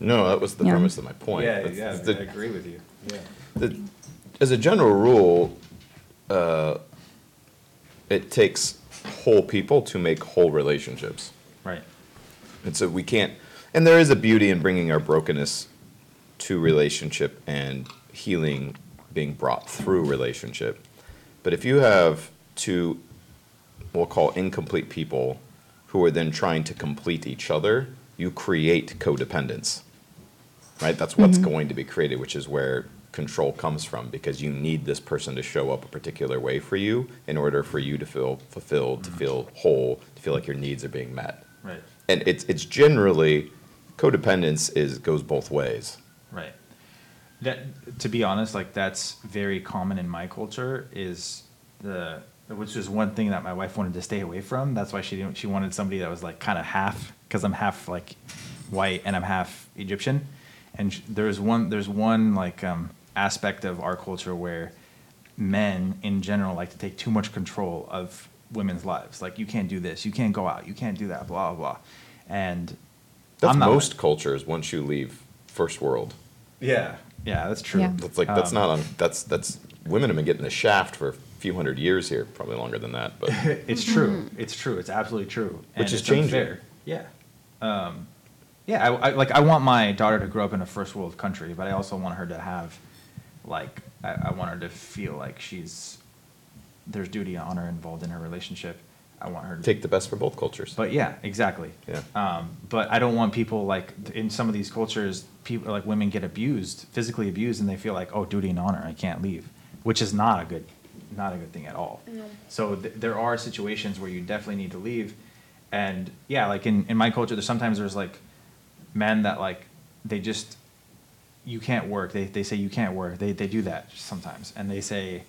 No, that was the Yeah. premise of my point. Yeah, That's- yeah, the- I agree with you. Yeah. the, as a general rule, uh, it takes whole people to make whole relationships. Right. And so we can't, and there is a beauty in bringing our brokenness to relationship and healing being brought through relationship. But if you have two, we'll call incomplete people who are then trying to complete each other, you create codependence. Right? That's what's mm-hmm. going to be created, which is where control comes from because you need this person to show up a particular way for you in order for you to feel fulfilled, to feel whole, to feel like your needs are being met Right. and it's it's generally codependence is goes both ways. Right. That, to be honest, like that's very common in my culture. Is the which is one thing that my wife wanted to stay away from. That's why she didn't. She wanted somebody that was like kind of half, because I'm half like white and I'm half Egyptian. And sh- there's one there's one like um, aspect of our culture where men in general like to take too much control of women's lives. Like you can't do this, you can't go out, you can't do that, blah blah blah. And That's I'm not most like- cultures once you leave first world. yeah, yeah, that's true. Yeah. That's like that's Um, not on that's that's women have been getting the shaft for a few hundred years here, probably longer than that, but It's true. It's true. It's absolutely true. Which And is changing. unfair. Yeah. Um, yeah. I, I like. I want my daughter to grow up in a first world country, but I also want her to have like I, I want her to feel like she's there's duty and honor involved in her relationship. I want her to Take the best from both cultures. But yeah, exactly. Yeah. Um, but I don't want people like in some of these cultures, people like women get abused, physically abused, and they feel like, oh, duty and honor, I can't leave, which is not a good, not a good thing at all. No. So th- there are situations where you definitely need to leave, and yeah, like in in my culture, there's sometimes there's like men that like they just you can't work. They they say you can't work. They they do that sometimes, and they say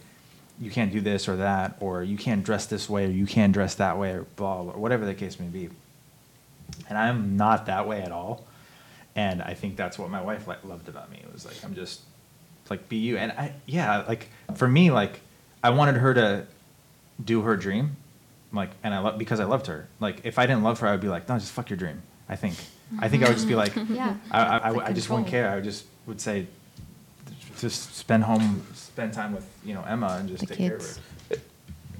you can't do this or that, or you can't dress this way, or you can't dress that way, or blah, blah, whatever the case may be. And I'm not that way at all. And I think that's what my wife loved about me. It was like I'm just like be you. And I yeah, like for me, like I wanted her to do her dream, like, and I love because I loved her. Like if I didn't love her, I would be like, no, just fuck your dream. I think. I think I would just be like, Yeah. I, I, I, I just wouldn't care. I would just would say, just spend home, spend time with you know Emma and just The take care of kids. her.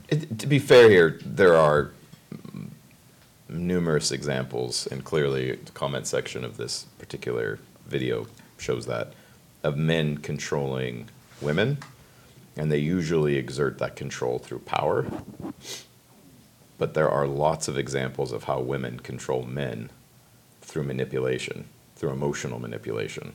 It, to be fair here, there are mm, numerous examples, and clearly the comment section of this particular video shows that, of men controlling women, and they usually exert that control through power. But there are lots of examples of how women control men through manipulation, through emotional manipulation.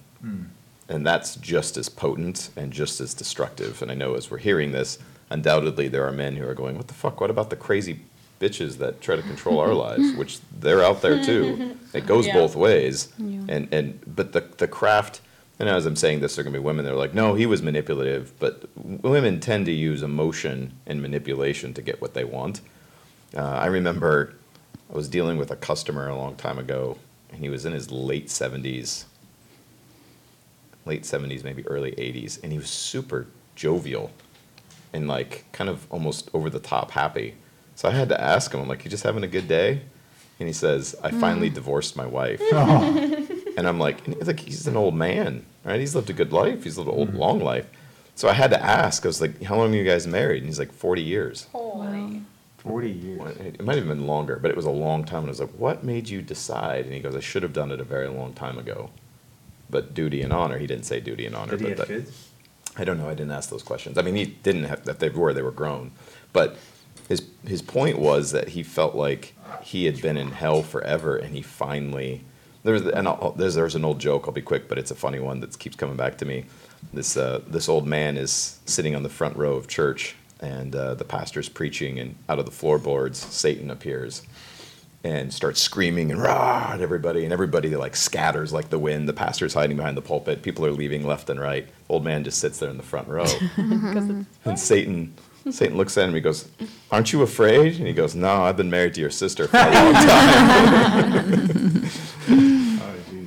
And that's just as potent and just as destructive. And I know as we're hearing this, undoubtedly there are men who are going, what the fuck? What about the crazy bitches that try to control our lives? Which they're out there too. It goes Yeah. both ways. And, and, but the, the craft, and as I'm saying this, there are gonna be women that are like, no, he was manipulative. But women tend to use emotion and manipulation to get what they want. Uh, I remember I was dealing with a customer a long time ago, and he was in his late 70s, late 70s, maybe early 80s, and he was super jovial and like kind of almost over the top happy. So I had to ask him, I'm like, you just having a good day? And he says, I mm-hmm. finally divorced my wife. Oh. And I'm like, and he's like, he's an old man, right? He's lived a good life. He's lived an old, mm-hmm. long life. So I had to ask, I was like, how long are you guys married? And he's like, 40 years. Holy. Forty years. Well, It might have been longer, but it was a long time. And I was like, what made you decide? And he goes, I should have done it a very long time ago. But duty and honor, he didn't say duty and honor. Did he but have that- kids? I don't know. I didn't ask those questions. I mean, he didn't have that. They were. They were grown. But his his point was that he felt like he had been in hell forever, and he finally there's and I'll, there's there's an old joke. I'll be quick, but it's a funny one that keeps coming back to me. This uh, this old man is sitting on the front row of church, and uh, the pastor's preaching, and out of the floorboards, Satan appears and starts screaming and rah at everybody, and everybody like scatters like the wind. The pastor's hiding behind the pulpit. People are leaving left and right. Old man just sits there in the front row. and Satan, Satan looks at him. And he goes, "Aren't you afraid?" And he goes, "No, I've been married to your sister for a long time." Oh, geez.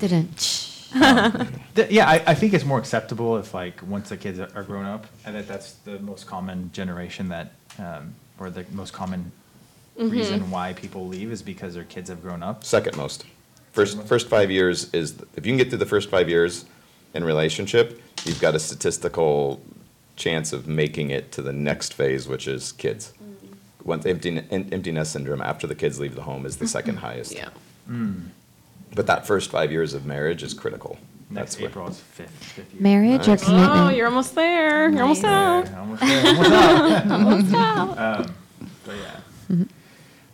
Didn't. Th- yeah, I, I think it's more acceptable if like once the kids are grown up, and that that's the most common generation that, um, or the most common mm-hmm. reason why people leave is because their kids have grown up. Second most. First, first five years is if you can get through the first five years in relationship, you've got a statistical chance of making it to the next phase, which is kids. Mm-hmm. Once empty, em- empty nest syndrome after the kids leave the home is the second highest. Yeah. Hmm. But that first five years of marriage is critical. Next That's where- April is fifth, fifth year. Marriage or Nice. Oh, you're almost there. You're almost Nice. out. Almost there, almost out. Um, but yeah,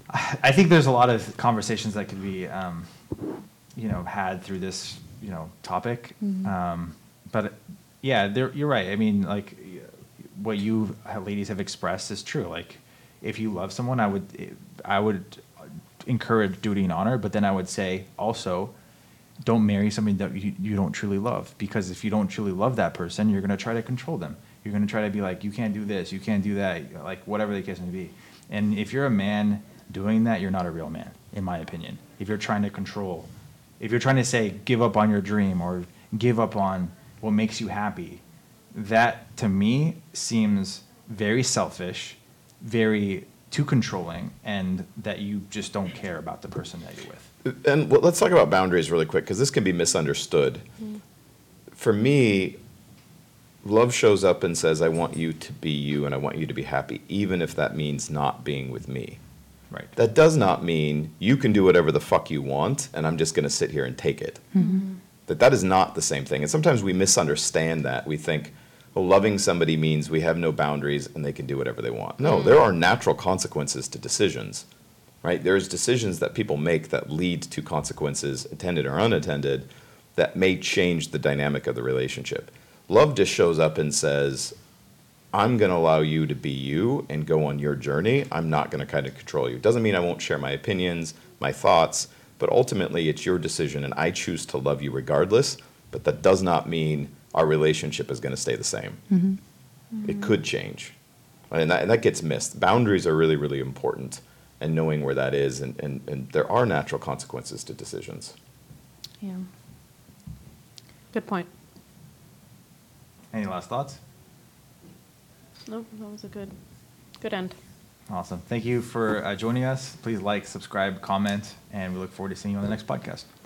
I I think there's a lot of conversations that could be, um, you know, had through this, you know, topic. Um, but yeah, there, you're right. I mean, like y- what you uh, ladies have expressed is true. Like, if you love someone, I would, I would encourage duty and honor. But then I would say also, don't marry somebody that you, you don't truly love because if you don't truly love that person you're going to try to control them. You're going to try to be like you can't do this you can't do that like whatever the case may be. And if you're a man doing that you're not a real man in my opinion. If you're trying to control if you're trying to say give up on your dream or give up on what makes you happy that to me seems very selfish very too controlling and that you just don't care about the person that you're with And well, let's talk about boundaries really quick because this can be misunderstood. Mm-hmm. For me, love shows up and says, I want you to be you and I want you to be happy, even if that means not being with me. right That does not mean you can do whatever the fuck you want and I'm just going to sit here and take it. Mm-hmm. That that is not the same thing. And sometimes we misunderstand that. We think loving somebody means we have no boundaries and they can do whatever they want. No, mm. there are natural consequences to decisions, right? There's decisions that people make that lead to consequences, attended or unattended, that may change the dynamic of the relationship. Love just shows up and says, I'm going to allow you to be you and go on your journey. I'm not going to kind of control you. It doesn't mean I won't share my opinions, my thoughts, but ultimately it's your decision and I choose to love you regardless. But that does not mean our relationship is going to stay the same. It could change. And that, and that gets missed. Boundaries are really, really important and knowing where that is. And, and, and there are natural consequences to decisions. Yeah. Good point. Any last thoughts? Nope, that was a good, good end. Awesome. Thank you for uh, joining us. Please like, subscribe, comment, and we look forward to seeing you on the next podcast.